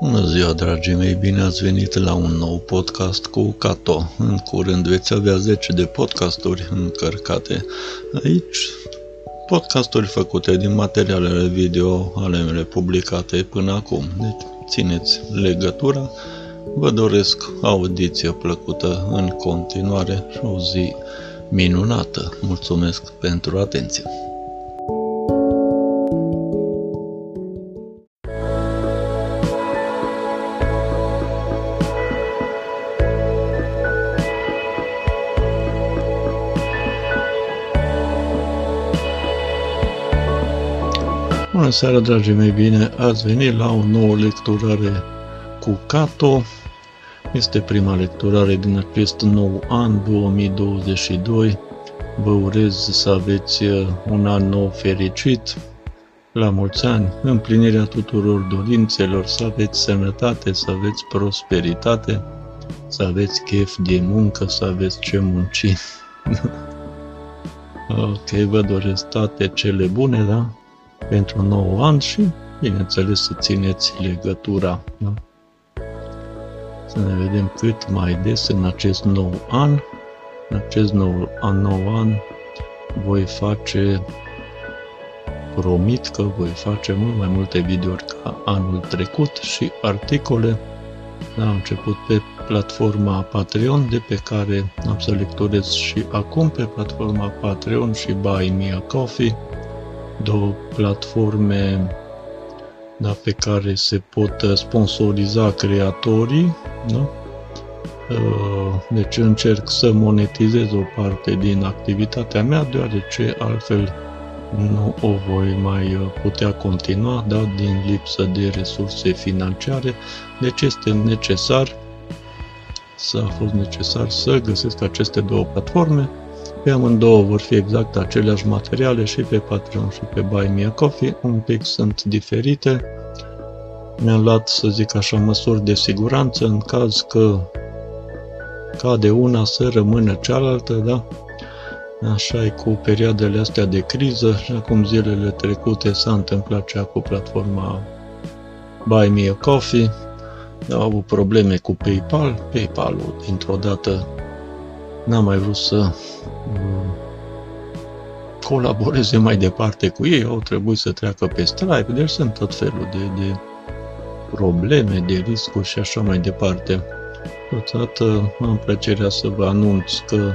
Bună ziua, dragii mei! Bine ați venit la un nou podcast cu Cato. În curând veți avea 10 de podcasturi încărcate aici. Podcasturi făcute din materialele video ale mele publicate până acum. Deci țineți legătura. Vă doresc audiție plăcută în continuare și o zi minunată. Mulțumesc pentru atenție! Bună seara, dragii mei, bine ați venit la o nouă lecturare cu Cato. Este prima lecturare din acest nou an 2022. Vă urez să aveți uh, un an nou fericit, la mulți ani, împlinirea tuturor dorințelor, să aveți sănătate, să aveți prosperitate, să aveți chef de muncă, să aveți ce munci. ok, vă doresc toate cele bune, da? Pentru un nou an și, bineînțeles, să țineți legătura. Da? Să ne vedem cât mai des în acest nou an. În acest nou an, nou an voi face, promit că voi face mult mai multe videouri ca anul trecut și articole. Da, am început pe platforma Patreon, de pe care am să lecturez și acum pe platforma Patreon și Buy Me a Coffee două platforme da, pe care se pot uh, sponsoriza creatorii. Da? Uh, deci încerc să monetizez o parte din activitatea mea, deoarece altfel nu o voi mai uh, putea continua da, din lipsă de resurse financiare. Deci este necesar să a fost necesar să găsesc aceste două platforme pe amândouă vor fi exact aceleași materiale și pe Patreon și pe Buy Me a Coffee, un pic sunt diferite. Mi-am luat, să zic așa, măsuri de siguranță în caz că cade una să rămână cealaltă, da? Așa e cu perioadele astea de criză și acum zilele trecute s-a întâmplat cea cu platforma Buy Me a Coffee. Au avut probleme cu PayPal. PayPal-ul dintr-o dată n-am mai vrut să colaboreze mai departe cu ei, au trebuit să treacă pe Stripe, deci sunt tot felul de, de probleme, de riscuri și așa mai departe. Totodată am plăcerea să vă anunț că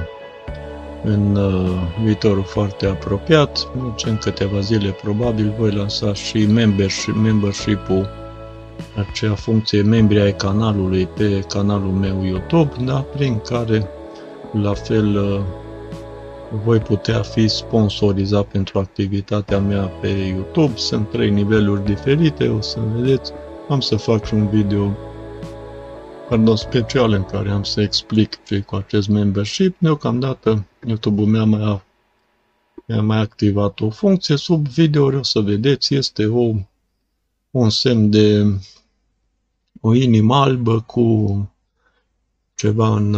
în uh, viitorul foarte apropiat, deci în câteva zile probabil, voi lansa și membership, membership-ul, acea funcție membri ai canalului pe canalul meu YouTube, da, prin care la fel uh, voi putea fi sponsorizat pentru activitatea mea pe YouTube. Sunt trei niveluri diferite, o să vedeți. Am să fac și un video pardon, special în care am să explic ce cu acest membership. Deocamdată YouTube-ul meu mai mi-a mai activat o funcție sub video, o să vedeți, este o, un semn de o inimă albă cu ceva în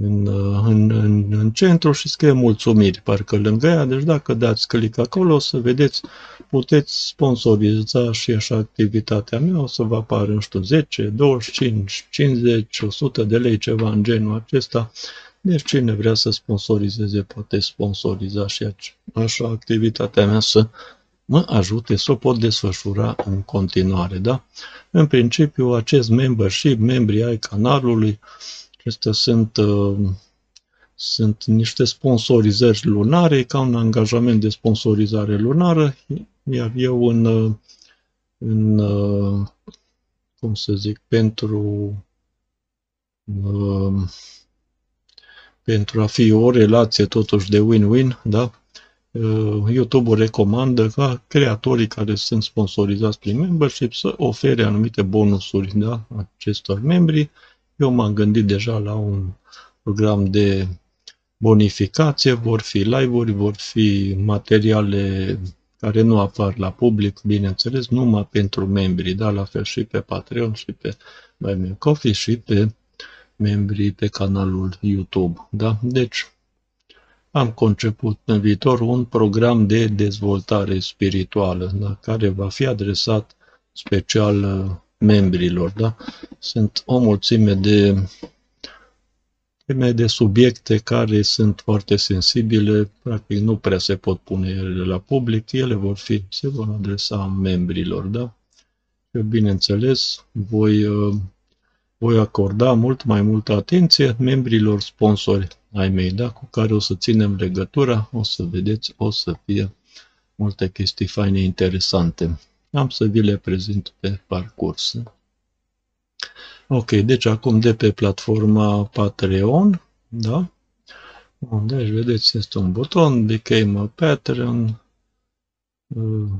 în, în, în, în centru și scrie mulțumiri, parcă lângă ea. Deci dacă dați click acolo, o să vedeți, puteți sponsoriza și așa activitatea mea, o să vă apară, nu știu, 10, 25, 50, 100 de lei, ceva în genul acesta. Deci cine vrea să sponsorizeze, poate sponsoriza și așa activitatea mea să mă ajute să o pot desfășura în continuare, da? În principiu, acest membership, membrii ai canalului, Acestea sunt, uh, sunt niște sponsorizări lunare, ca un angajament de sponsorizare lunară, iar eu în, uh, în uh, cum să zic, pentru pentru a fi o relație totuși de win-win, da? YouTube-ul recomandă ca creatorii care sunt sponsorizați prin membership să ofere anumite bonusuri da? acestor membri eu m-am gândit deja la un program de bonificație, vor fi live-uri, vor fi materiale care nu apar la public, bineînțeles, numai pentru membrii, da, la fel și pe Patreon și pe Buy Me Coffee și pe membrii pe canalul YouTube, da? Deci, am conceput în viitor un program de dezvoltare spirituală, da, care va fi adresat special membrilor. Da? Sunt o mulțime de teme de subiecte care sunt foarte sensibile, practic nu prea se pot pune ele la public, ele vor fi, se vor adresa membrilor, da? Eu, bineînțeles, voi, uh, voi acorda mult mai multă atenție membrilor sponsori ai mei, da? Cu care o să ținem legătura, o să vedeți, o să fie multe chestii faine, interesante. Am să vi le prezint pe parcurs. Ok, deci acum de pe platforma Patreon, da? Deci, vedeți, este un buton, Became a Patreon. Uh,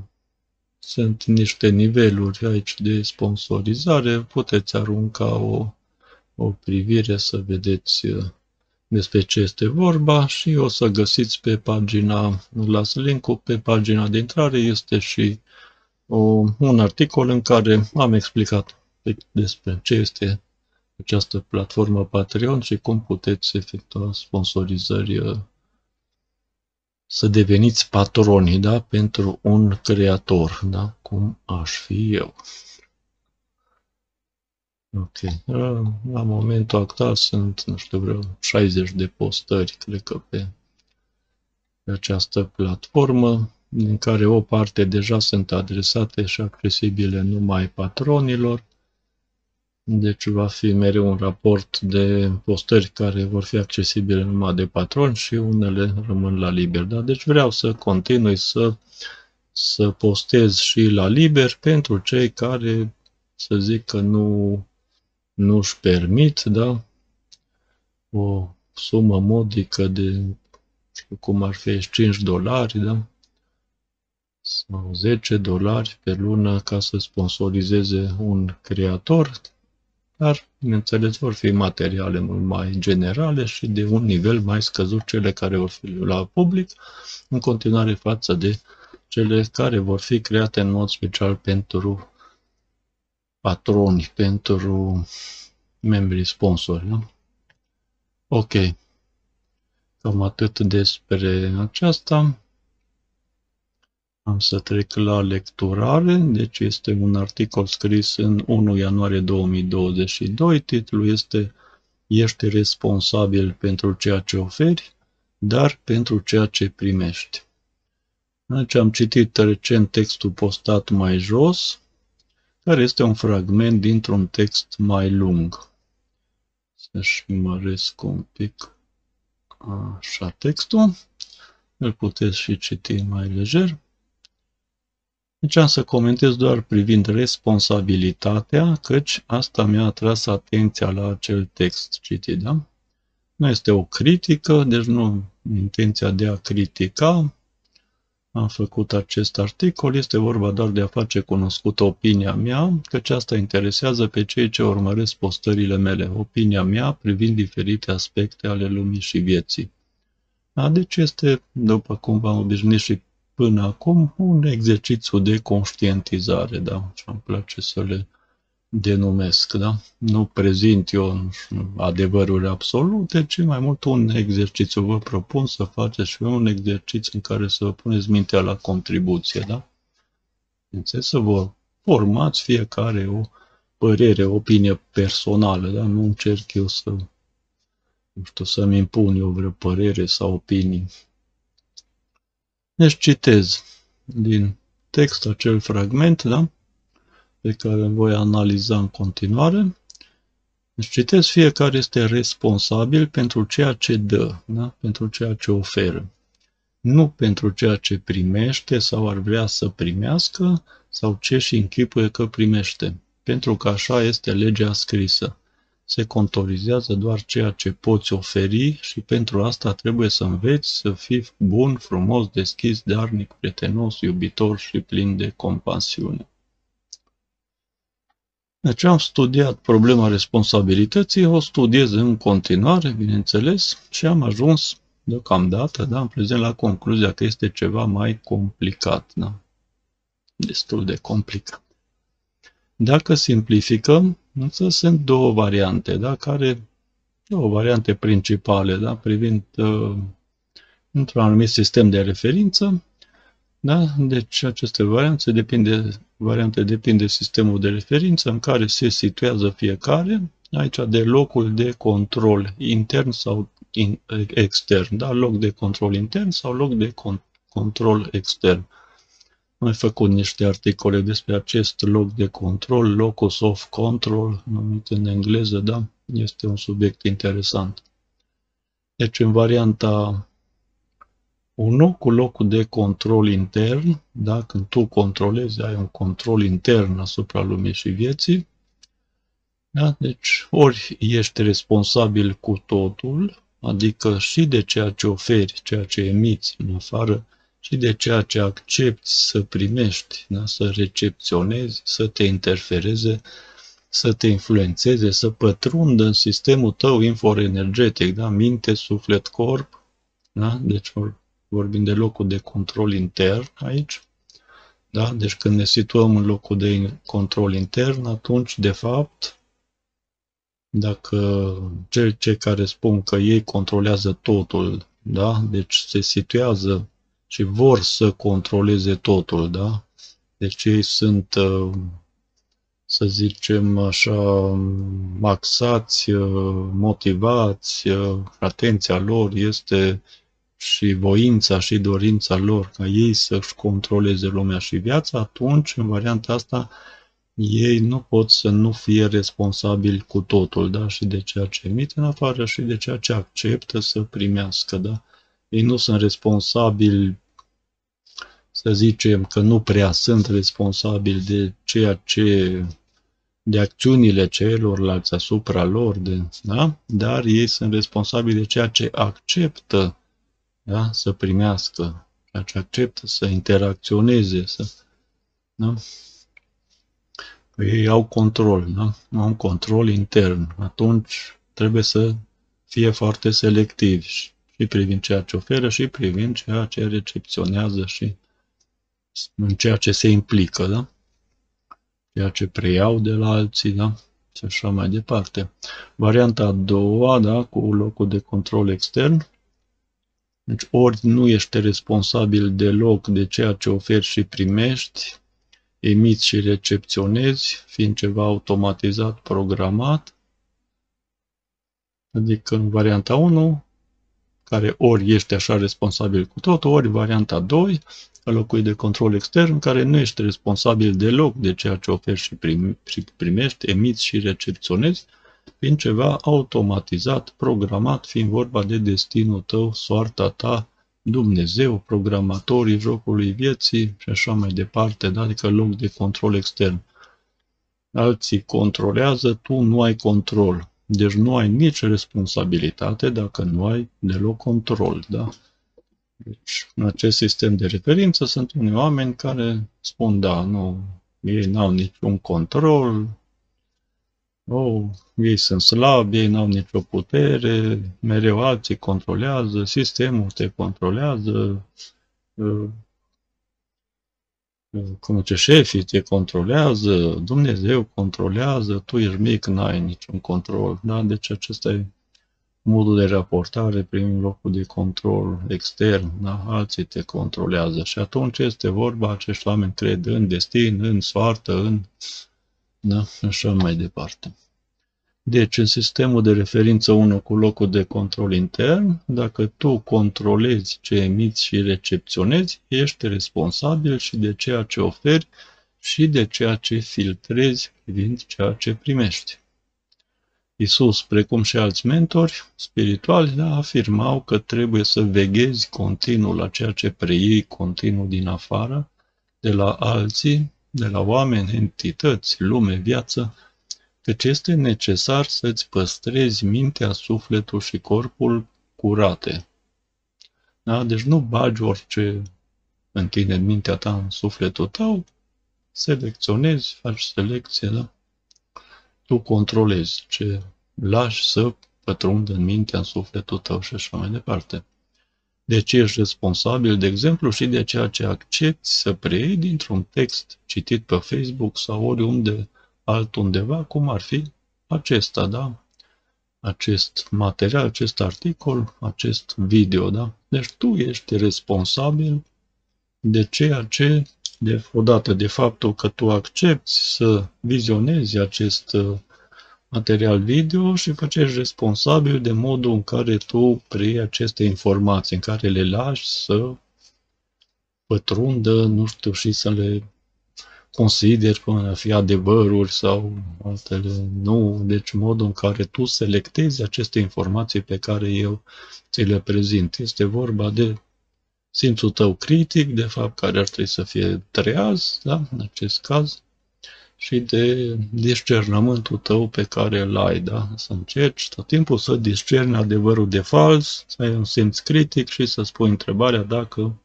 sunt niște niveluri aici de sponsorizare. Puteți arunca o, o privire să vedeți uh, despre ce este vorba și o să găsiți pe pagina, las link pe pagina de intrare, este și o, un articol în care am explicat despre ce este această platformă Patreon și cum puteți efectua sponsorizări uh, să deveniți patroni, da, pentru un creator, da, cum aș fi eu. Ok. Uh, la momentul actual sunt, nu știu, vreo 60 de postări, cred că pe, pe această platformă, din care o parte deja sunt adresate și accesibile numai patronilor, deci va fi mereu un raport de postări care vor fi accesibile numai de patron și unele rămân la liber. Da? Deci vreau să continui să, să postez și la liber pentru cei care, să zic că nu, nu își permit da? o sumă modică de, știu cum ar fi 5 dolari, da? Sau 10 dolari pe lună ca să sponsorizeze un creator dar, bineînțeles, vor fi materiale mult mai generale și de un nivel mai scăzut cele care vor fi la public, în continuare față de cele care vor fi create în mod special pentru patroni, pentru membrii sponsori. Nu? Ok. Cam atât despre aceasta. Am să trec la lecturare, deci este un articol scris în 1 ianuarie 2022. Titlul este Ești responsabil pentru ceea ce oferi, dar pentru ceea ce primești. Deci am citit recent textul postat mai jos, care este un fragment dintr-un text mai lung. Să-și măresc un pic așa textul. Îl puteți și citi mai lejer. Deci am să comentez doar privind responsabilitatea, căci asta mi-a atras atenția la acel text citit, da? Nu este o critică, deci nu intenția de a critica. Am făcut acest articol, este vorba doar de a face cunoscută opinia mea, căci asta interesează pe cei ce urmăresc postările mele, opinia mea privind diferite aspecte ale lumii și vieții. Da, deci este, după cum v-am obișnuit și până acum un exercițiu de conștientizare, da? Și îmi place să le denumesc, da? Nu prezint eu adevăruri absolute, ci mai mult un exercițiu. Vă propun să faceți și un exercițiu în care să vă puneți mintea la contribuție, da? Înțeles? Să vă formați fiecare o părere, o opinie personală, da? Nu încerc eu să, nu știu, să-mi impun eu vreo părere sau opinii deci citez din text acel fragment, da? pe care îl voi analiza în continuare. Deci citez, fiecare este responsabil pentru ceea ce dă, da? pentru ceea ce oferă. Nu pentru ceea ce primește sau ar vrea să primească sau ce și închipuie că primește, pentru că așa este legea scrisă se contorizează doar ceea ce poți oferi și pentru asta trebuie să înveți să fii bun, frumos, deschis, darnic, prietenos, iubitor și plin de compasiune. Deci am studiat problema responsabilității, o studiez în continuare, bineînțeles, și am ajuns deocamdată, da, în prezent la concluzia că este ceva mai complicat, da? destul de complicat. Dacă simplificăm, însă sunt două variante, da, care, două variante principale, da, privind uh, într-un anumit sistem de referință, Da? Deci aceste variante depinde, variante depinde de sistemul de referință în care se situează fiecare, aici de locul de control intern sau in, extern, da? loc de control intern sau loc de con, control extern. Am mai făcut niște articole despre acest loc de control, locus of control, numit în engleză, da? Este un subiect interesant. Deci în varianta 1 cu locul de control intern, da? când tu controlezi, ai un control intern asupra lumii și vieții, da? deci ori ești responsabil cu totul, adică și de ceea ce oferi, ceea ce emiți în afară, și de ceea ce accepti să primești, da? să recepționezi, să te interfereze, să te influențeze, să pătrundă în sistemul tău infoenergetic, da? minte, suflet, corp, da? deci vorbim de locul de control intern aici, da? deci când ne situăm în locul de control intern, atunci, de fapt, dacă cei care spun că ei controlează totul, da? deci se situează și vor să controleze totul, da? Deci ei sunt, uh, să zicem așa, maxați, uh, motivați, uh, atenția lor este și voința și dorința lor ca ei să-și controleze lumea și viața, atunci, în varianta asta, ei nu pot să nu fie responsabili cu totul, da? Și de ceea ce emit în afară și de ceea ce acceptă să primească, da? Ei nu sunt responsabili să zicem că nu prea sunt responsabili de ceea ce de acțiunile celorlalți asupra lor, de, da? dar ei sunt responsabili de ceea ce acceptă da? să primească, ceea ce acceptă să interacționeze, să, da? Păi ei au control, da? au un control intern. Atunci trebuie să fie foarte selectivi și privind ceea ce oferă și privind ceea ce recepționează și în ceea ce se implică, da? Ceea ce preiau de la alții, da? Și așa mai departe. Varianta a doua, da, cu locul de control extern. Deci ori nu ești responsabil deloc de ceea ce oferi și primești, emiți și recepționezi, fiind ceva automatizat, programat. Adică în varianta 1, care ori ești așa responsabil cu tot, ori varianta 2, locui de control extern, care nu ești responsabil deloc de ceea ce oferi și, prim, și primești, emiți și recepționezi, fiind ceva automatizat, programat, fiind vorba de destinul tău, soarta ta, Dumnezeu, programatorii jocului vieții și așa mai departe, da? adică loc de control extern. Alții controlează, tu nu ai control. Deci nu ai nici responsabilitate dacă nu ai deloc control. Da? Deci, în acest sistem de referință sunt unii oameni care spun, da, nu, ei n-au niciun control, oh, ei sunt slabi, ei n-au nicio putere, mereu alții controlează, sistemul te controlează, uh, uh, cum ce șefii te controlează, Dumnezeu controlează, tu ești mic, n-ai niciun control. Da? Deci acesta e modul de raportare prin locul de control extern, da? alții te controlează. Și atunci este vorba, acești oameni cred în destin, în soartă, în... Da? Așa mai departe. Deci, în sistemul de referință 1 cu locul de control intern, dacă tu controlezi ce emiți și recepționezi, ești responsabil și de ceea ce oferi și de ceea ce filtrezi privind ceea ce primești. Isus, precum și alți mentori spirituali, da, afirmau că trebuie să veghezi continuu la ceea ce preiei continuu din afară, de la alții, de la oameni, entități, lume, viață, căci este necesar să-ți păstrezi mintea, sufletul și corpul curate. Da? Deci nu bagi orice în tine, în mintea ta, în sufletul tău, selecționezi, faci selecție, da? tu controlezi ce lași să pătrundă în mintea, în sufletul tău și așa mai departe. Deci ești responsabil, de exemplu, și de ceea ce accepti să preiei dintr-un text citit pe Facebook sau oriunde altundeva, cum ar fi acesta, da? Acest material, acest articol, acest video, da? Deci tu ești responsabil de ceea ce, de, odată de faptul că tu accepti să vizionezi acest uh, material video și că ești responsabil de modul în care tu preiei aceste informații, în care le lași să pătrundă, nu știu, și să le consideri până a fi adevăruri sau altele nu. Deci modul în care tu selectezi aceste informații pe care eu ți le prezint. Este vorba de simțul tău critic, de fapt care ar trebui să fie treaz, da, în acest caz, și de discernământul tău pe care îl ai, da? Să încerci tot timpul să discerni adevărul de fals, să ai un simț critic și să spui întrebarea dacă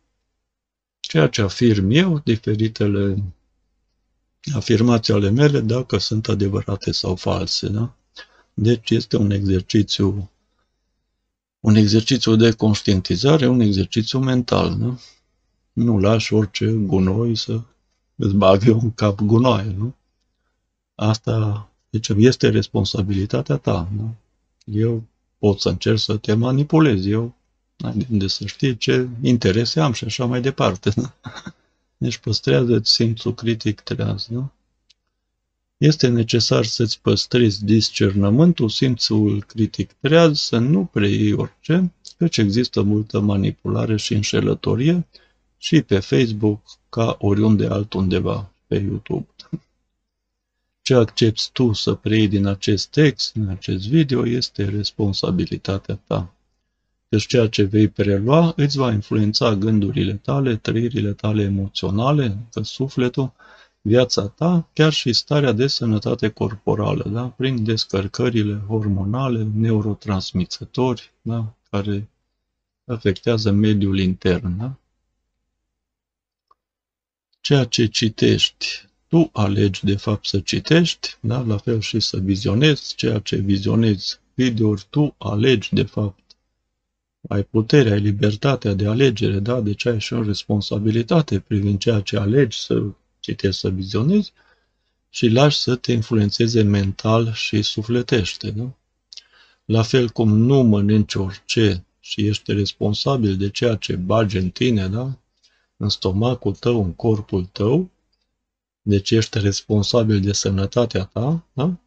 ceea ce afirm eu, diferitele afirmații ale mele, dacă sunt adevărate sau false, da? Deci este un exercițiu un exercițiu de conștientizare, un exercițiu mental, nu? Nu lași orice gunoi să îți bagă în cap gunoaie, nu? Asta, deci, este responsabilitatea ta, nu? Eu pot să încerc să te manipulez, eu ai de unde să știi ce interese am și așa mai departe. Nu? Deci păstrează simțul critic treaz, nu? Este necesar să-ți păstrezi discernământul, simțul critic treaz, să nu preiei orice, căci există multă manipulare și înșelătorie și pe Facebook ca oriunde altundeva, pe YouTube. Ce accepti tu să preiei din acest text, din acest video, este responsabilitatea ta. Deci ceea ce vei prelua îți va influența gândurile tale, trăirile tale emoționale, că sufletul, viața ta, chiar și starea de sănătate corporală, da? prin descărcările hormonale, neurotransmițători, da? care afectează mediul intern. Da? Ceea ce citești, tu alegi de fapt să citești, da? la fel și să vizionezi, ceea ce vizionezi videouri, tu alegi de fapt ai puterea, ai libertatea de alegere, da? Deci ai și o responsabilitate privind ceea ce alegi să citești, să vizionezi și lași să te influențeze mental și sufletește, da? La fel cum nu mănânci orice și ești responsabil de ceea ce bagi în tine, da? În stomacul tău, în corpul tău, deci ești responsabil de sănătatea ta, da?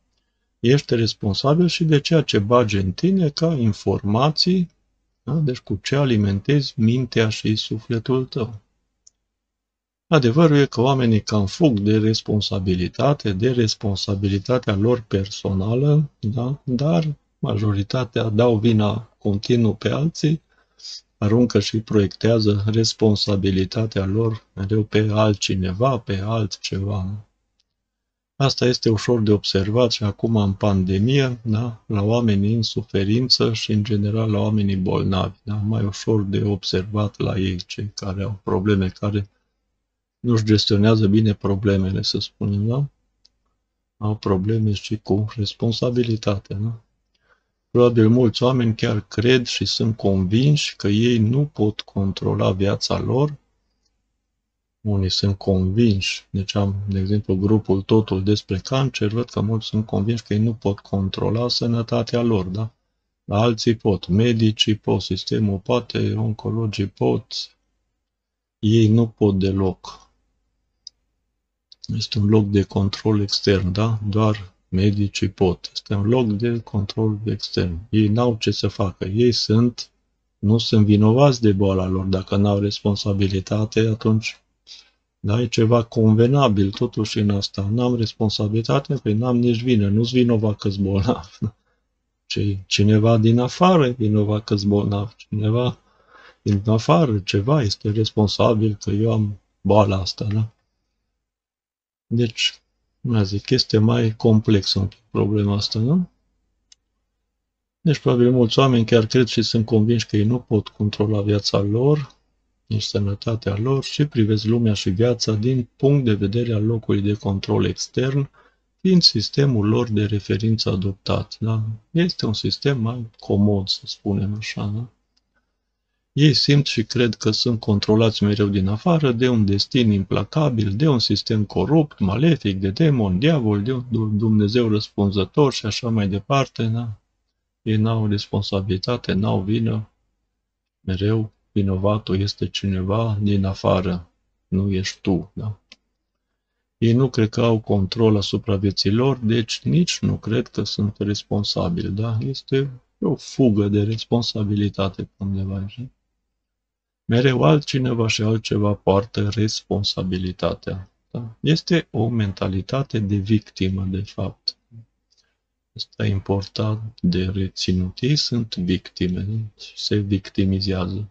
Ești responsabil și de ceea ce bagi în tine ca informații da? Deci cu ce alimentezi mintea și sufletul tău. Adevărul e că oamenii cam fug de responsabilitate, de responsabilitatea lor personală, da? dar majoritatea dau vina continuu pe alții, aruncă și proiectează responsabilitatea lor mereu pe altcineva, pe altceva. Asta este ușor de observat și acum în pandemie, da? la oamenii în suferință și în general la oamenii bolnavi. Da? Mai ușor de observat la ei, cei care au probleme, care nu-și gestionează bine problemele, să spunem, da? Au probleme și cu responsabilitatea, da? Probabil mulți oameni chiar cred și sunt convinși că ei nu pot controla viața lor unii sunt convinși, deci am, de exemplu, grupul Totul despre cancer, văd că mulți sunt convinși că ei nu pot controla sănătatea lor, da? Dar alții pot, medicii pot, sistemul poate, oncologii pot, ei nu pot deloc. Este un loc de control extern, da? Doar medicii pot. Este un loc de control extern. Ei n-au ce să facă. Ei sunt, nu sunt vinovați de boala lor. Dacă n-au responsabilitate, atunci da? E ceva convenabil totuși în asta. N-am responsabilitate, păi n-am nici vină, nu-s vinovat că bolnav. Ce, cineva din afară e vinovat că bolnav, cineva din afară, ceva este responsabil că eu am boala asta, da? Deci, mai zic, este mai complexă problema asta, nu? Deci, probabil mulți oameni chiar cred și sunt convinși că ei nu pot controla viața lor, nici sănătatea lor și privesc lumea și viața din punct de vedere al locului de control extern, fiind sistemul lor de referință adoptat. Da? Este un sistem mai comod, să spunem așa. Da? Ei simt și cred că sunt controlați mereu din afară de un destin implacabil, de un sistem corupt, malefic, de demon, diavol, de un Dumnezeu răspunzător și așa mai departe. Da? Ei n-au responsabilitate, n-au vină, mereu vinovatul este cineva din afară. nu ești tu, da? Ei nu cred că au control asupra vieții lor, deci nici nu cred că sunt responsabili, da? Este o fugă de responsabilitate pe undeva, așa? Mereu altcineva și altceva poartă responsabilitatea. Da? Este o mentalitate de victimă, de fapt. Asta e important de reținut. Ei sunt victime și se victimizează.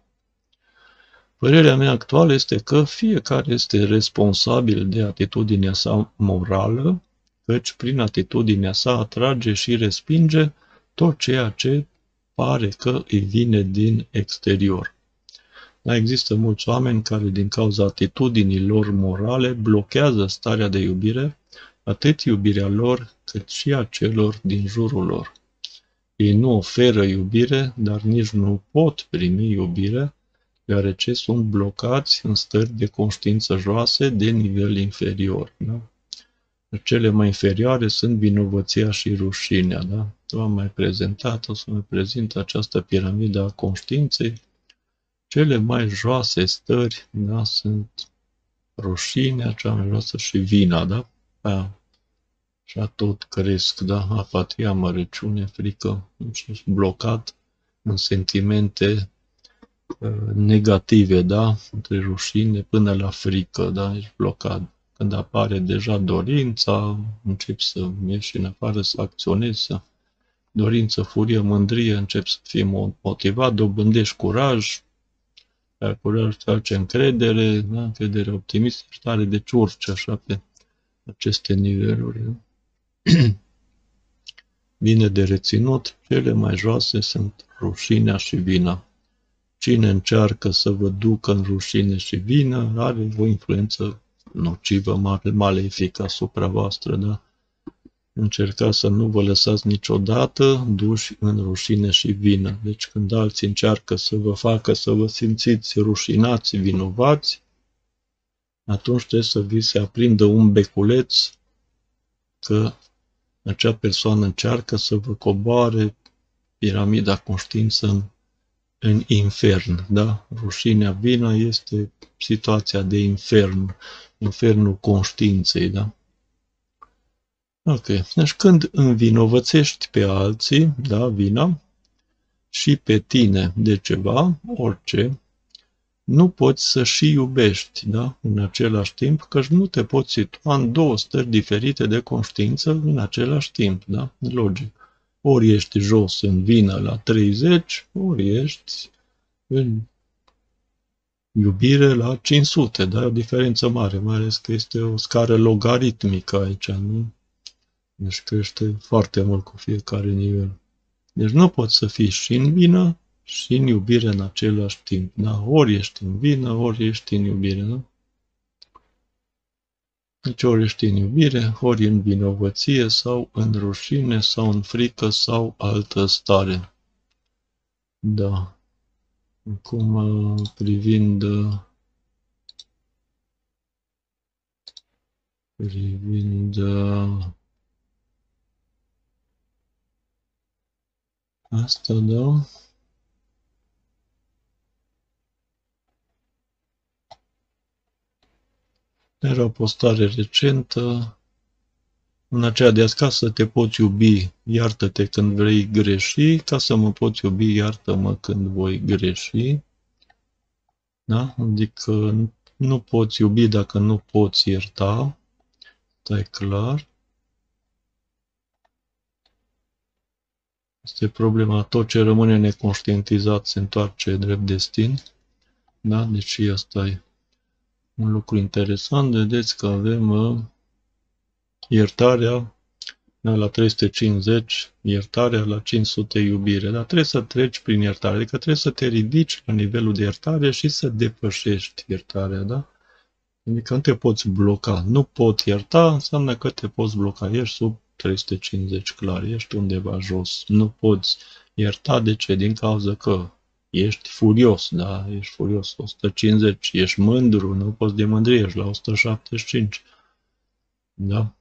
Părerea mea actuală este că fiecare este responsabil de atitudinea sa morală, căci prin atitudinea sa atrage și respinge tot ceea ce pare că îi vine din exterior. Dar există mulți oameni care, din cauza atitudinii lor morale, blochează starea de iubire, atât iubirea lor, cât și a celor din jurul lor. Ei nu oferă iubire, dar nici nu pot primi iubire, deoarece sunt blocați în stări de conștiință joase de nivel inferior. Da? Cele mai inferioare sunt vinovăția și rușinea. Da? V-am mai prezentat, o să mai prezint această piramidă a conștiinței, cele mai joase stări da, sunt rușinea cea mai joasă și vina, da? Aia. Și tot cresc, da? Apatia, amărăciune, frică, și blocat în sentimente uh, negative, da? Între rușine până la frică, da? Ești blocat. Când apare deja dorința, începi să ieși în afară, să acționezi, să dorință, furie, mândrie, începi să fii motivat, dobândești curaj, calculează să face încredere, da? încredere optimistă, stare de urci așa pe aceste niveluri. Da? Bine de reținut, cele mai joase sunt rușinea și vina. Cine încearcă să vă ducă în rușine și vină are o influență nocivă, malefică asupra voastră, da? încercați să nu vă lăsați niciodată duși în rușine și vină. Deci când alții încearcă să vă facă să vă simțiți rușinați, vinovați, atunci trebuie să vi se aprindă un beculeț că acea persoană încearcă să vă coboare piramida conștiință în, în infern. Da? Rușinea, vina este situația de infern, infernul conștiinței. Da? Ok. Deci când învinovățești pe alții, da, vina, și pe tine de ceva, orice, nu poți să și iubești, da, în același timp, că nu te poți situa în două stări diferite de conștiință în același timp, da, logic. Ori ești jos în vină la 30, ori ești în iubire la 500, da, o diferență mare, mai ales că este o scară logaritmică aici, nu? Deci crește foarte mult cu fiecare nivel. Deci nu poți să fii și în vină și în iubire în același timp. Da? Ori ești în vină, ori ești în iubire. Da? Deci ori ești în iubire, ori în vinovăție, sau în rușine, sau în frică, sau altă stare. Da. Acum, privind privind Asta, da. Era o postare recentă, în aceea de ca să te poți iubi, iartă-te când vrei greși, ca să mă poți iubi, iartă-mă când voi greși. Da? Adică nu poți iubi dacă nu poți ierta, stai clar. Este problema, tot ce rămâne neconștientizat se întoarce drept destin. Da? Deci asta e un lucru interesant. Vedeți că avem uh, iertarea da, la 350, iertarea la 500 iubire. Dar trebuie să treci prin iertare, adică trebuie să te ridici la nivelul de iertare și să depășești iertarea, da? Adică nu te poți bloca. Nu pot ierta, înseamnă că te poți bloca. Ești sub 350 clar, ești undeva jos. Nu poți ierta de ce? Din cauza că ești furios, da? Ești furios, 150, ești mândru, nu poți de mândrie, ești la 175. Da?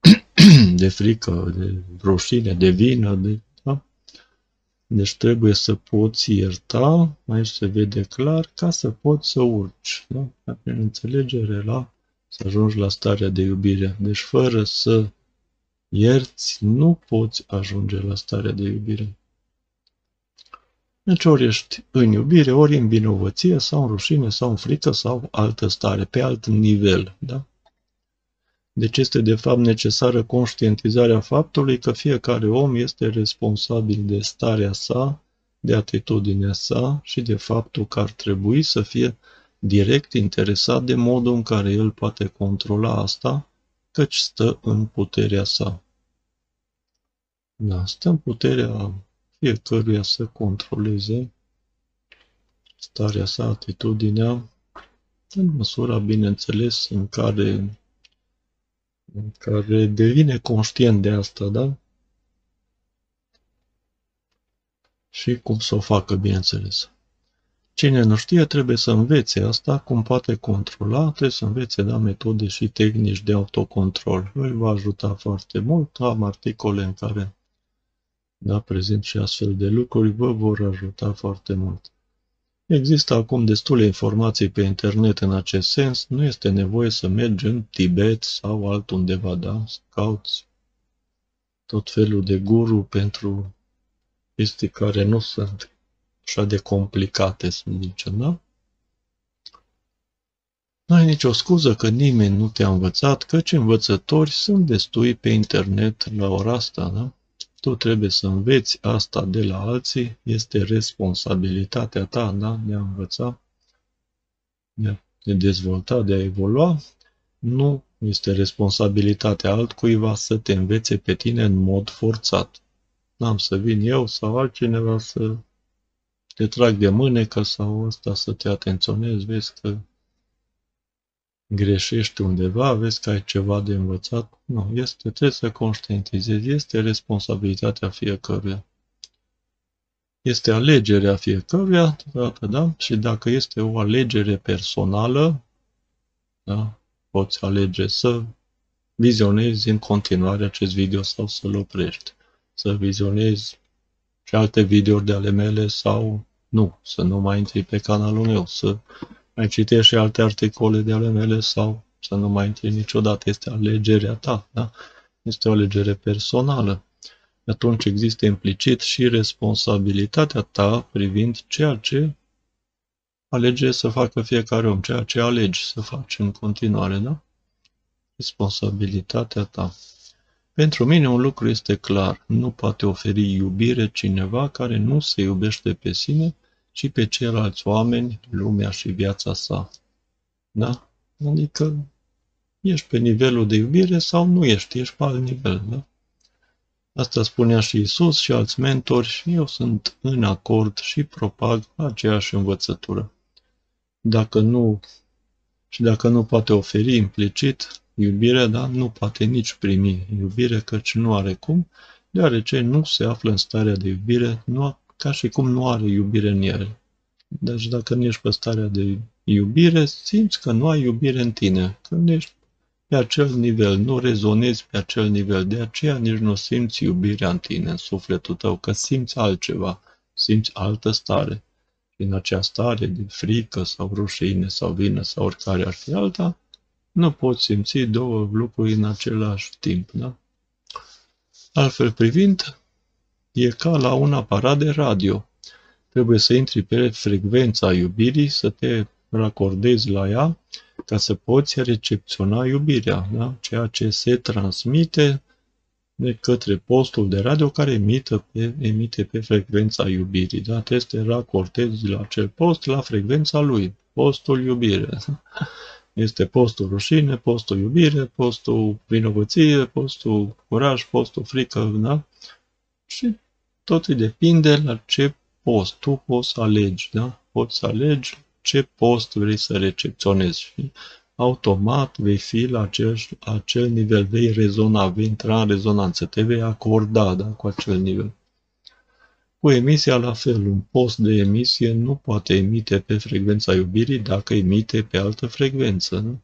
De frică, de rușine, de vină, de... Da? Deci trebuie să poți ierta, aici se vede clar, ca să poți să urci. Da? Prin înțelegere la să ajungi la starea de iubire. Deci fără să ierți, nu poți ajunge la starea de iubire. Deci ori ești în iubire, ori în vinovăție, sau în rușine, sau în frică, sau altă stare, pe alt nivel. Da? Deci este de fapt necesară conștientizarea faptului că fiecare om este responsabil de starea sa, de atitudinea sa și de faptul că ar trebui să fie direct interesat de modul în care el poate controla asta, căci stă în puterea sa. Da, stă în puterea fiecăruia să controleze starea sa, atitudinea, în măsura, bineînțeles, în care, în care devine conștient de asta, da? Și cum să o facă, bineînțeles. Cine nu știe trebuie să învețe asta, cum poate controla, trebuie să învețe da, metode și tehnici de autocontrol. Îl va ajuta foarte mult. Am articole în care da, prezint și astfel de lucruri, vă vor ajuta foarte mult. Există acum destule informații pe internet în acest sens, nu este nevoie să mergi în Tibet sau altundeva, da? Să cauți tot felul de guru pentru chestii care nu sunt așa de complicate, să zicem, da? Nu ai nicio scuză că nimeni nu te-a învățat, căci învățători sunt destui pe internet la ora asta, da? Tu trebuie să înveți asta de la alții, este responsabilitatea ta, da? De a învăța, de a te dezvolta, de a evolua. Nu este responsabilitatea altcuiva să te învețe pe tine în mod forțat. N-am să vin eu sau altcineva să te trag de mânecă sau ăsta să te atenționezi, vezi că greșești undeva, vezi că ai ceva de învățat. Nu, este, trebuie să conștientizezi, este responsabilitatea fiecăruia. Este alegerea fiecăruia, da, da? Și dacă este o alegere personală, da? poți alege să vizionezi în continuare acest video sau să-l oprești. Să vizionezi și alte videouri de ale mele sau nu, să nu mai intri pe canalul meu, să mai citești și alte articole de ale mele sau să nu mai intri niciodată. Este alegerea ta, da? Este o alegere personală. Atunci există implicit și responsabilitatea ta privind ceea ce alege să facă fiecare om, ceea ce alegi să faci în continuare, da? Responsabilitatea ta. Pentru mine un lucru este clar, nu poate oferi iubire cineva care nu se iubește pe sine, ci pe ceilalți oameni, lumea și viața sa. Da? Adică ești pe nivelul de iubire sau nu ești, ești pe alt nivel. Da? Asta spunea și Isus și alți mentori și eu sunt în acord și propag aceeași învățătură. Dacă nu, și dacă nu poate oferi implicit, Iubirea, da, nu poate nici primi iubire, căci nu are cum, deoarece nu se află în starea de iubire, nu, ca și cum nu are iubire în el. Deci dacă nu ești pe starea de iubire, simți că nu ai iubire în tine, că nu ești pe acel nivel, nu rezonezi pe acel nivel, de aceea nici nu simți iubirea în tine, în sufletul tău, că simți altceva, simți altă stare. în acea stare de frică sau rușine sau vină sau oricare ar fi alta, nu poți simți două lucruri în același timp, da? Altfel privind, e ca la un aparat de radio. Trebuie să intri pe frecvența iubirii, să te racordezi la ea, ca să poți recepționa iubirea, da? ceea ce se transmite de către postul de radio care emite pe, emite pe frecvența iubirii. Da? Trebuie să te racordezi la acel post, la frecvența lui, postul iubire. Este postul rușine, postul iubire, postul vinovăție, postul curaj, postul frică, da? Și totul depinde la ce post. Tu poți să alegi, da? Poți să alegi ce post vrei să recepționezi și automat vei fi la acel, acel nivel, vei rezona, vei intra în rezonanță, te vei acorda da, cu acel nivel. Cu emisia la fel, un post de emisie nu poate emite pe frecvența iubirii dacă emite pe altă frecvență. Nu?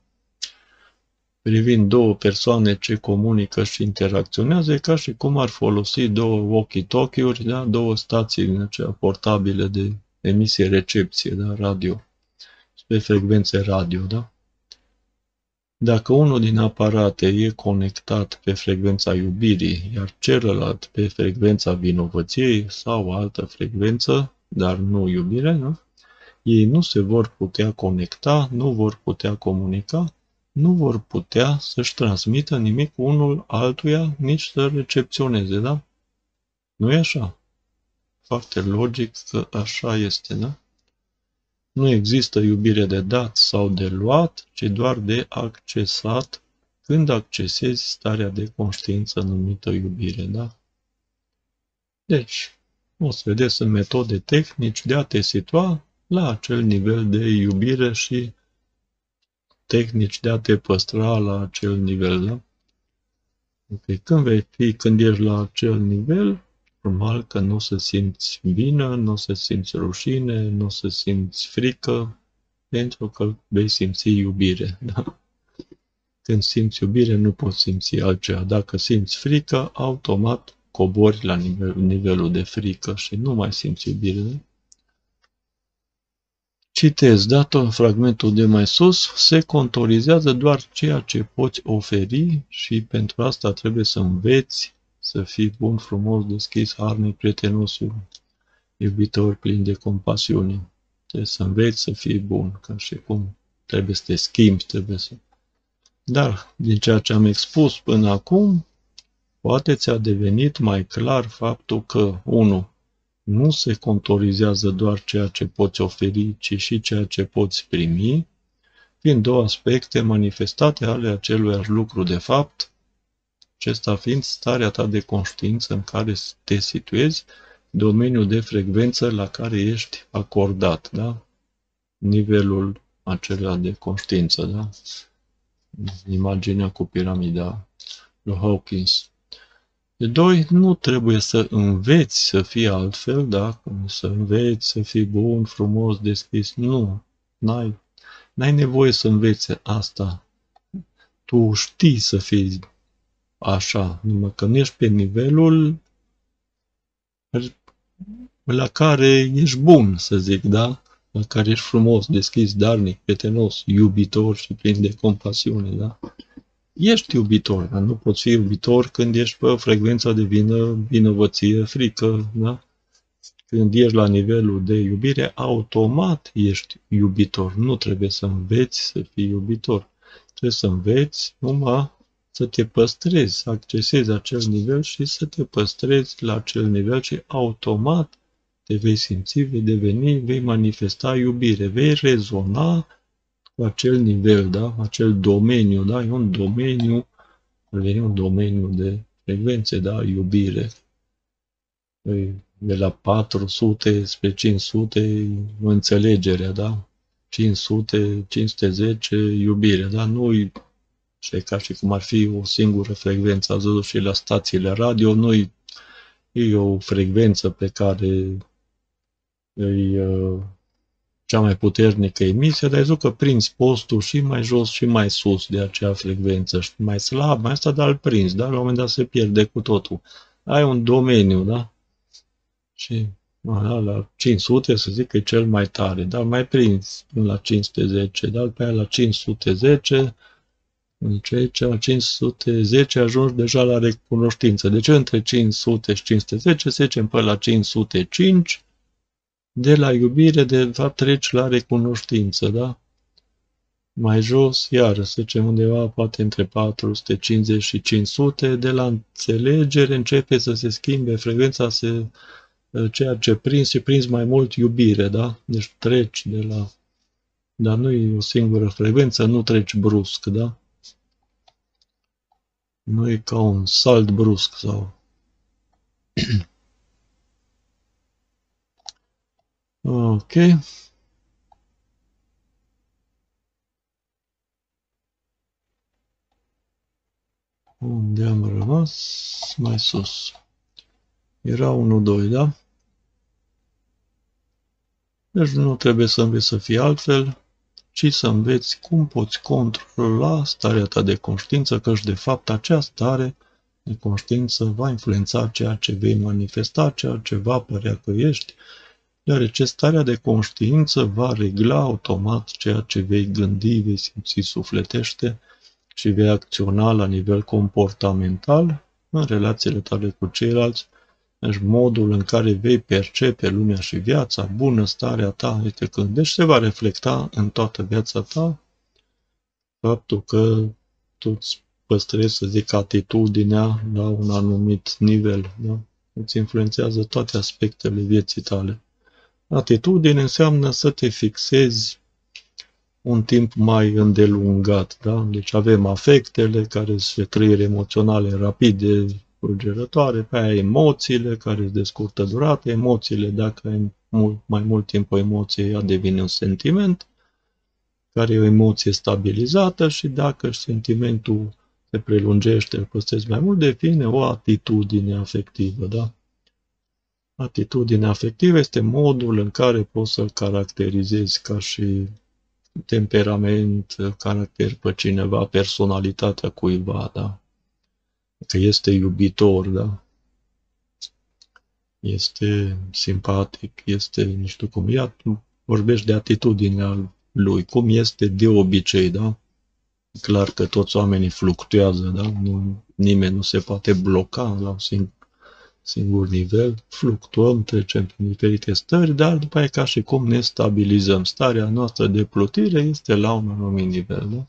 Privind două persoane ce comunică și interacționează, e ca și cum ar folosi două walkie-talkie-uri, da? două stații din acelea portabile de emisie-recepție, da? radio, pe frecvențe radio, da? Dacă unul din aparate e conectat pe frecvența iubirii, iar celălalt pe frecvența vinovăției sau altă frecvență, dar nu iubire, nu? ei nu se vor putea conecta, nu vor putea comunica, nu vor putea să-și transmită nimic unul altuia, nici să recepționeze, da? Nu e așa? Foarte logic că așa este, da? Nu există iubire de dat sau de luat, ci doar de accesat când accesezi starea de conștiință numită iubire, da? Deci, o să vedeți sunt metode tehnici de a te situa la acel nivel de iubire și tehnici de a te păstra la acel nivel, da? Okay. Când vei fi, când ești la acel nivel, normal că nu o să simți vină, nu o să simți rușine, nu o să simți frică, pentru că vei simți iubire. Da? Când simți iubire, nu poți simți altceva. Dacă simți frică, automat cobori la nivel, nivelul de frică și nu mai simți iubire. Da? Citez, dată fragmentul de mai sus, se contorizează doar ceea ce poți oferi și pentru asta trebuie să înveți să fii bun, frumos, deschis, harnic, prietenos, iubitor, plin de compasiune. Trebuie să înveți să fii bun, ca și cum trebuie să te schimbi, trebuie să... Dar, din ceea ce am expus până acum, poate ți-a devenit mai clar faptul că, 1. Nu se contorizează doar ceea ce poți oferi, ci și ceea ce poți primi, fiind două aspecte manifestate ale aceluiași lucru de fapt, acesta fiind starea ta de conștiință în care te situezi, domeniul de frecvență la care ești acordat, da? Nivelul acela de conștiință, da? Imaginea cu piramida lui Hawkins. De doi, nu trebuie să înveți să fii altfel, da? Să înveți să fii bun, frumos, deschis. Nu. N-ai, n-ai nevoie să înveți asta. Tu știi să fii așa, numai că nu ești pe nivelul la care ești bun, să zic, da? La care ești frumos, deschis, darnic, prietenos, iubitor și plin de compasiune, da? Ești iubitor, dar nu poți fi iubitor când ești pe frecvența de vină, vinovăție, frică, da? Când ești la nivelul de iubire, automat ești iubitor. Nu trebuie să înveți să fii iubitor. Trebuie să înveți numai să te păstrezi, să accesezi acel nivel și să te păstrezi la acel nivel și automat te vei simți, vei deveni, vei manifesta iubire, vei rezona cu acel nivel, da? acel domeniu, da? e un domeniu, e un domeniu de frecvențe, da? iubire. De la 400 spre 500, înțelegerea, da? 500, 510, iubire, da? Nu și e ca și cum ar fi o singură frecvență. Ați văzut și la stațiile radio, noi e o frecvență pe care e uh, cea mai puternică emisie, dar ai că prins postul și mai jos și mai sus de acea frecvență, și mai slab, mai asta, dar îl prins, dar la un moment dat se pierde cu totul. Ai un domeniu, da? Și aha, la 500 să zic că e cel mai tare, dar mai prins până la 510, dar pe aia la 510 deci aici la 510 ajungi deja la recunoștință. Deci între 500 și 510 se zicem până la 505, de la iubire, de fapt, treci la recunoștință, da? Mai jos, iar, să zicem undeva, poate între 450 și 500, de la înțelegere începe să se schimbe frecvența, se, ceea ce prins, și prins mai mult iubire, da? Deci treci de la... Dar nu e o singură frecvență, nu treci brusc, da? Nu e ca un salt brusc sau... ok. Unde am rămas? Mai sus. Era 1-2, da? Deci nu trebuie să înveți să fii altfel, ci să înveți cum poți controla starea ta de conștiință, căci de fapt acea stare de conștiință va influența ceea ce vei manifesta, ceea ce va părea că ești, deoarece starea de conștiință va regla automat ceea ce vei gândi, vei simți sufletește și vei acționa la nivel comportamental în relațiile tale cu ceilalți, deci modul în care vei percepe lumea și viața, bună starea ta, uite când deci se va reflecta în toată viața ta faptul că tu îți păstrezi, să zic, atitudinea la un anumit nivel. Da? Îți influențează toate aspectele vieții tale. Atitudine înseamnă să te fixezi un timp mai îndelungat. Da? Deci avem afectele care sunt trăiri emoționale rapide, fulgerătoare, pe aia emoțiile care sunt de scurtă durată, emoțiile, dacă ai mult, mai mult timp o emoție, ea devine un sentiment, care e o emoție stabilizată și dacă sentimentul se prelungește, îl păstrezi mai mult, devine o atitudine afectivă, da? Atitudinea afectivă este modul în care poți să-l caracterizezi ca și temperament, caracter pe cineva, personalitatea cuiva, da? Că este iubitor, da? Este simpatic, este, nu știu cum, ia, vorbești de atitudinea lui, cum este de obicei, da? Clar că toți oamenii fluctuează, da? Nu, nimeni nu se poate bloca la un singur singur nivel, fluctuăm, trecem prin diferite stări, dar după aceea ca și cum ne stabilizăm. Starea noastră de plutire este la un anumit nivel. Da?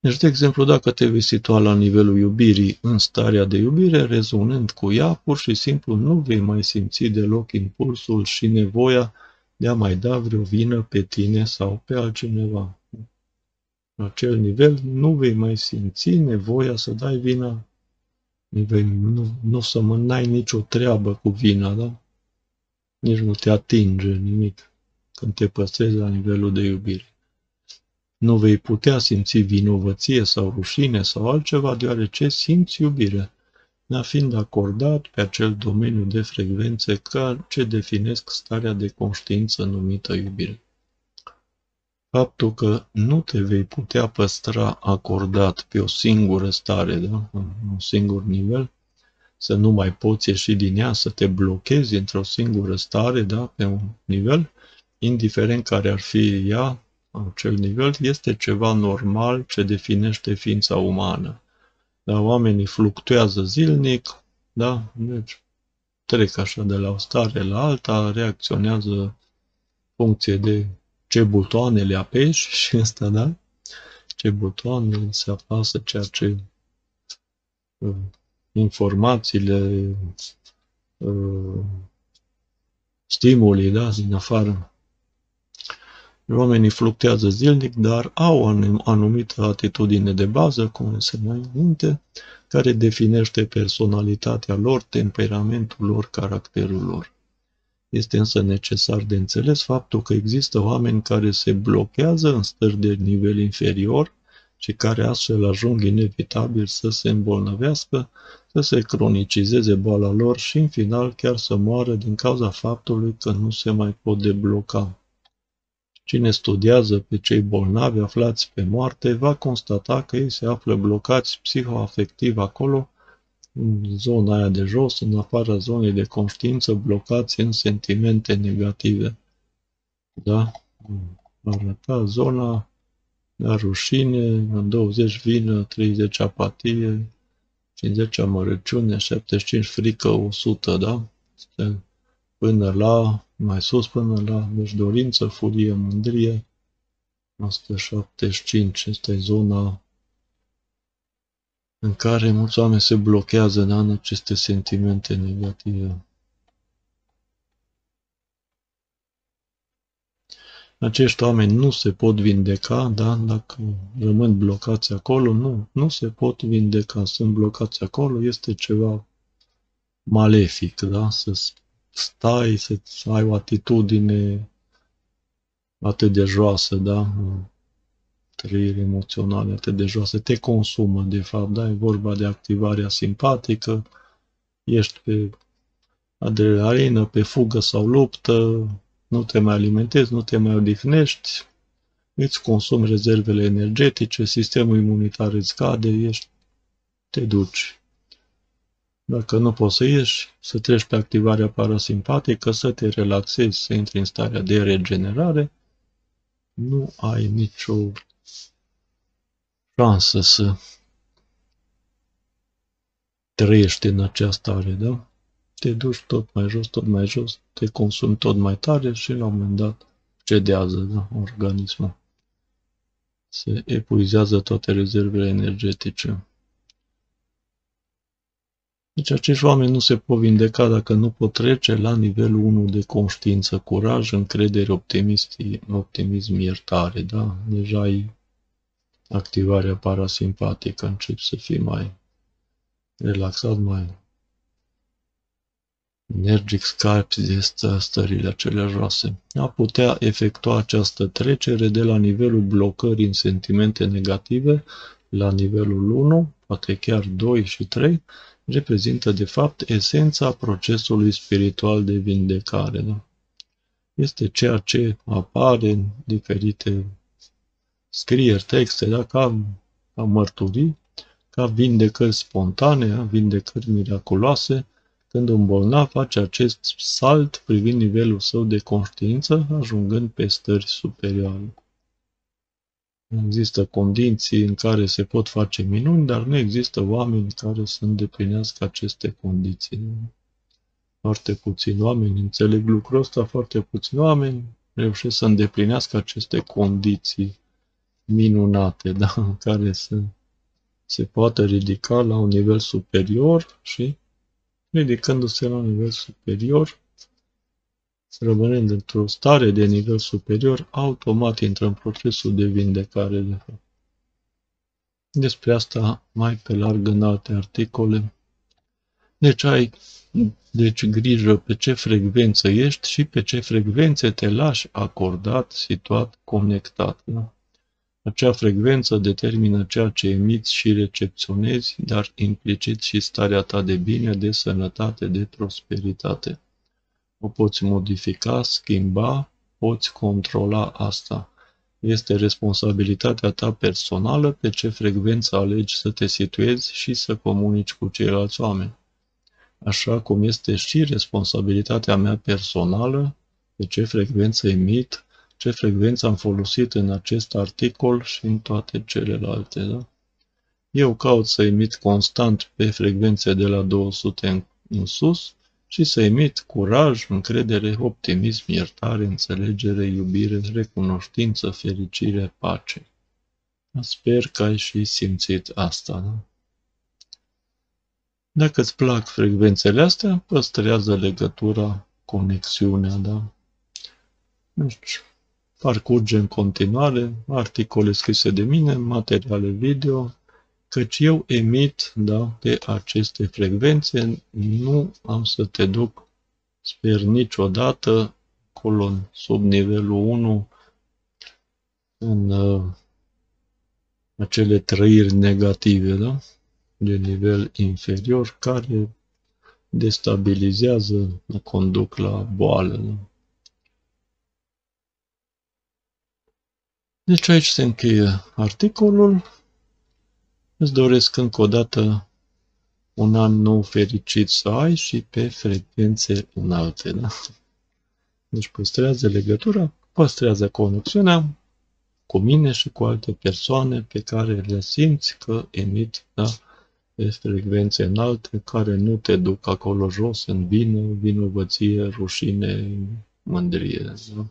Deci, de exemplu, dacă te vei situa la nivelul iubirii în starea de iubire, rezonând cu ea, pur și simplu nu vei mai simți deloc impulsul și nevoia de a mai da vreo vină pe tine sau pe altcineva. La acel nivel nu vei mai simți nevoia să dai vina vei, nu, nu să mă n-ai nicio treabă cu vina, da? Nici nu te atinge nimic când te păstrezi la nivelul de iubire. Nu vei putea simți vinovăție sau rușine sau altceva, deoarece simți iubire, fiind acordat pe acel domeniu de frecvențe ca ce definesc starea de conștiință numită iubire faptul că nu te vei putea păstra acordat pe o singură stare, da? un singur nivel, să nu mai poți ieși din ea, să te blochezi într-o singură stare, da? pe un nivel, indiferent care ar fi ea, acel nivel, este ceva normal ce definește ființa umană. Da? Oamenii fluctuează zilnic, da? deci trec așa de la o stare la alta, reacționează funcție de ce butoane le apeși și ăsta, da? Ce butoane se apasă, ceea ce uh, informațiile, uh, stimulii, da, din afară. Oamenii fluctuează zilnic, dar au o anumită atitudine de bază, cum se mai înainte, care definește personalitatea lor, temperamentul lor, caracterul lor. Este însă necesar de înțeles faptul că există oameni care se blochează în stări de nivel inferior și care astfel ajung inevitabil să se îmbolnăvească, să se cronicizeze boala lor și în final chiar să moară din cauza faptului că nu se mai pot debloca. Cine studiază pe cei bolnavi aflați pe moarte va constata că ei se află blocați psihoafectiv acolo în zona aia de jos, în afara zonei de conștiință, blocați în sentimente negative. Da? Arăta zona la rușine, în 20 vină, 30 apatie, 50 amărăciune, 75 frică, 100, da? Până la, mai sus până la, deci dorință, furie, mândrie, 175, este zona în care mulți oameni se blochează da, în aceste sentimente negative. Acești oameni nu se pot vindeca, da? dacă rămân blocați acolo, nu, nu se pot vindeca, sunt blocați acolo, este ceva malefic, da? să stai, să ai o atitudine atât de joasă, da? Trăiri emoționale atât de joase, te consumă, de fapt, da? E vorba de activarea simpatică, ești pe adrenalină, pe fugă sau luptă, nu te mai alimentezi, nu te mai odihnești, îți consumi rezervele energetice, sistemul imunitar îți scade, ești, te duci. Dacă nu poți să ieși, să treci pe activarea parasimpatică, să te relaxezi, să intri în starea de regenerare, nu ai nicio șansă să trăiești în această stare, da? Te duci tot mai jos, tot mai jos, te consumi tot mai tare și la un moment dat cedează da, organismul. Se epuizează toate rezervele energetice. Deci acești oameni nu se pot vindeca dacă nu pot trece la nivelul 1 de conștiință, curaj, încredere, optimism, iertare. Da? Deja ai activarea parasimpatică, încep să fii mai relaxat, mai energic, scapi de stările acelea joase. A putea efectua această trecere de la nivelul blocării în sentimente negative la nivelul 1, poate chiar 2 și 3, reprezintă de fapt esența procesului spiritual de vindecare. Da? Este ceea ce apare în diferite scrieri, texte, da? ca, ca mărturii, ca vindecări spontane, vindecări miraculoase, când un bolnav face acest salt privind nivelul său de conștiință, ajungând pe stări superioare. Există condiții în care se pot face minuni, dar nu există oameni care să îndeplinească aceste condiții. Foarte puțini oameni înțeleg lucrul ăsta, foarte puțini oameni reușesc să îndeplinească aceste condiții minunate, da, în care să se poată ridica la un nivel superior și ridicându-se la un nivel superior, rămânând într-o stare de nivel superior, automat intră în procesul de vindecare de fapt. Despre asta mai pe larg în alte articole. Deci ai deci grijă pe ce frecvență ești și pe ce frecvențe te lași acordat, situat, conectat. Da? Acea frecvență determină ceea ce emiți și recepționezi, dar implicit și starea ta de bine, de sănătate, de prosperitate. O poți modifica, schimba, poți controla asta. Este responsabilitatea ta personală pe ce frecvență alegi să te situezi și să comunici cu ceilalți oameni. Așa cum este și responsabilitatea mea personală pe ce frecvență emit, ce frecvență am folosit în acest articol și în toate celelalte. Da? Eu caut să emit constant pe frecvențe de la 200 în, în sus și să emit curaj, încredere, optimism, iertare, înțelegere, iubire, recunoștință, fericire, pace. Sper că ai și simțit asta. Da? Dacă îți plac frecvențele astea, păstrează legătura, conexiunea, da? Deci, parcurge în continuare articole scrise de mine, materiale video, căci eu emit da, pe aceste frecvențe, nu am să te duc, sper niciodată, acolo sub nivelul 1, în uh, acele trăiri negative, da? de nivel inferior, care destabilizează, conduc la boală. Da? Deci aici se încheie articolul. Îți doresc încă o dată un an nou fericit să ai și pe frecvențe înalte. Da? Deci păstrează legătura, păstrează conexiunea cu mine și cu alte persoane pe care le simți că emit da, pe frecvențe înalte care nu te duc acolo jos în vină, vinovăție, rușine, mândrie. Da?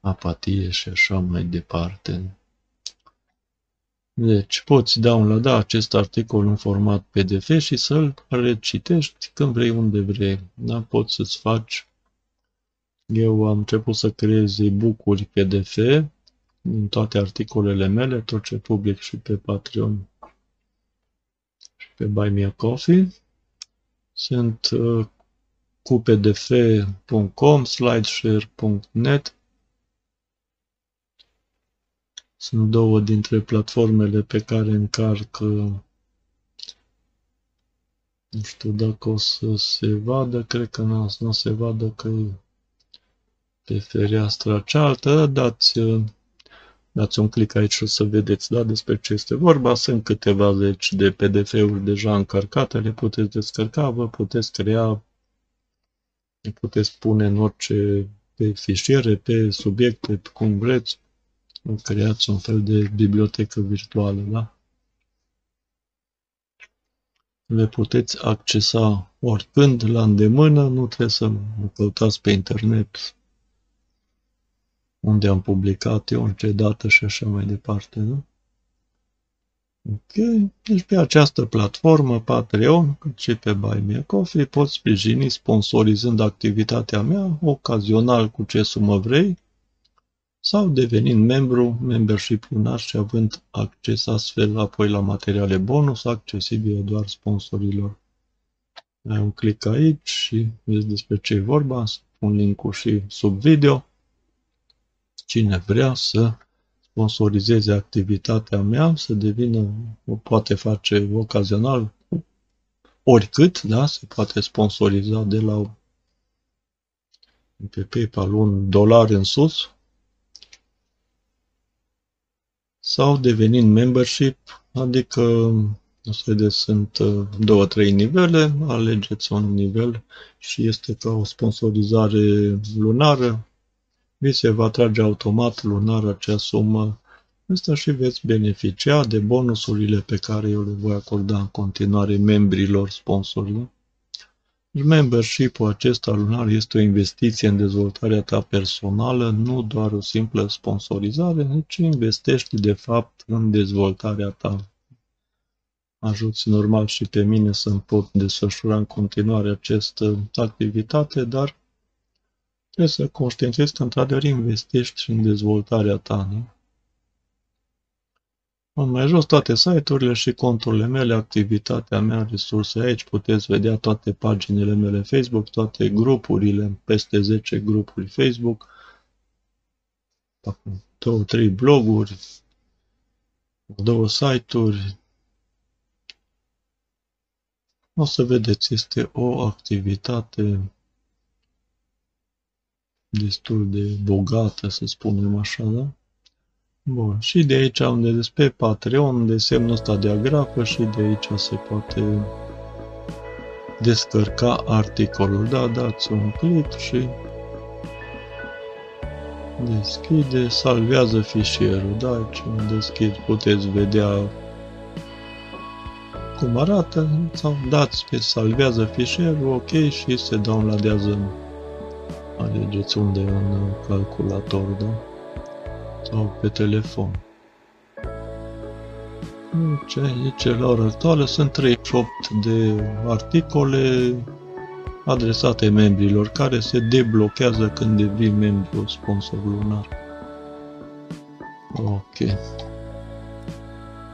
Apatie și așa mai departe. Deci poți downloada acest articol în format PDF și să-l recitești când vrei, unde vrei. Da? Poți să-ți faci. Eu am început să creez e-book-uri PDF în toate articolele mele, tot ce public și pe Patreon și pe Buy Me a Coffee. Sunt uh, cu pdf.com, slideshare.net sunt două dintre platformele pe care încarc nu știu dacă o să se vadă, cred că nu, nu se vadă că e pe fereastra cealaltă, dați, dați un click aici și o să vedeți da, despre ce este vorba. Sunt câteva zeci de PDF-uri deja încărcate, le puteți descărca, vă puteți crea, le puteți pune în orice pe fișiere, pe subiecte, cum vreți. Creați un fel de bibliotecă virtuală, da? le puteți accesa oricând, la îndemână, nu trebuie să căutați pe internet unde am publicat eu, în ce dată și așa mai departe, nu? Ok, deci pe această platformă Patreon, cât și pe Buy Me Coffee, poți sprijini sponsorizând activitatea mea, ocazional cu ce sumă vrei, sau devenind membru, membership lunar și având acces astfel apoi la materiale bonus accesibile doar sponsorilor. Ai un click aici și vezi despre ce e vorba, pun link și sub video. Cine vrea să sponsorizeze activitatea mea, să devină, o poate face ocazional, oricât, da, se poate sponsoriza de la pe PayPal un dolar în sus, sau devenind membership, adică, o să vedeți, sunt uh, două, trei nivele, alegeți un nivel și este ca o sponsorizare lunară, vi se va trage automat lunar acea sumă Asta și veți beneficia de bonusurile pe care eu le voi acorda în continuare membrilor sponsori. Membership-ul acesta lunar este o investiție în dezvoltarea ta personală, nu doar o simplă sponsorizare, ci investești de fapt în dezvoltarea ta. Ajuți normal și pe mine să-mi pot desfășura în continuare această activitate, dar trebuie să conștientizezi că într-adevăr investești în dezvoltarea ta. Nu? În mai jos toate site-urile și conturile mele, activitatea mea, resurse aici, puteți vedea toate paginile mele Facebook, toate grupurile, peste 10 grupuri Facebook, două, trei bloguri, două site-uri. O să vedeți, este o activitate destul de bogată, să spunem așa, da? Bun, și de aici unde de pe Patreon, de semnul ăsta de agrafă și de aici se poate descărca articolul. Da, dați un click și deschide, salvează fișierul. Da, aici deschid, puteți vedea cum arată sau dați pe salvează fișierul, ok, și se downloadează. Alegeți unde în calculator, da? Sau pe telefon. Ce aici la ora actuală sunt 38 de articole adresate membrilor care se deblochează când devii membru sponsor lunar. Ok.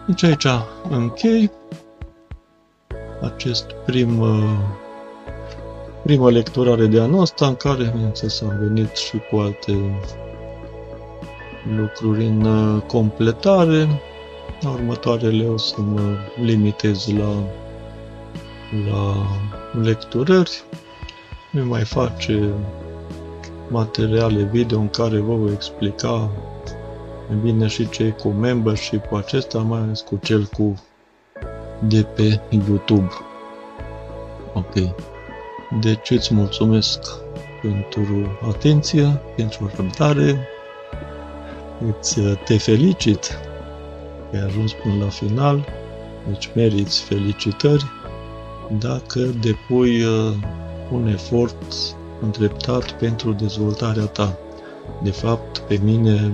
Deci aici închei acest prim prima lecturare de anul ăsta în care, bineînțeles, am venit și cu alte lucruri în uh, completare. Următoarele o să mă limitez la, la lecturări. Nu mai face materiale video în care vă voi explica mai bine și ce cu membership-ul acesta, mai ales cu cel cu de pe YouTube. Ok. Deci îți mulțumesc pentru atenție, pentru răbdare, îți uh, te felicit că ai ajuns până la final, deci meriți felicitări dacă depui uh, un efort îndreptat pentru dezvoltarea ta. De fapt, pe mine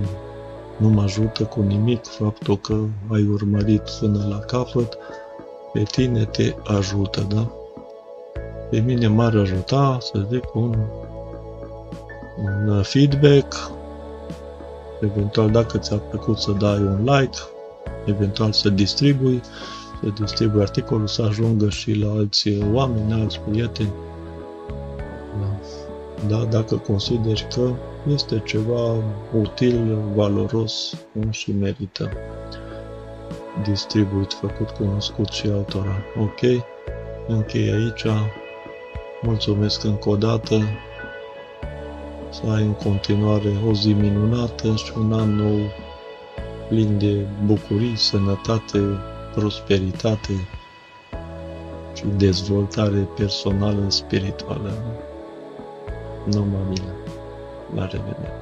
nu mă ajută cu nimic faptul că ai urmărit până la capăt, pe tine te ajută, da? Pe mine m-ar ajuta să zic un, un feedback, eventual dacă ți-a plăcut să dai un like, eventual să distribui, să distribui articolul, să ajungă și la alți oameni, alți prieteni. Da. da, dacă consideri că este ceva util, valoros și merită distribuit, făcut cunoscut și altora. Ok? Închei aici. Mulțumesc încă o dată să ai în continuare o zi minunată și un an nou plin de bucurii, sănătate, prosperitate și dezvoltare personală, spirituală. Numai bine. La revedere!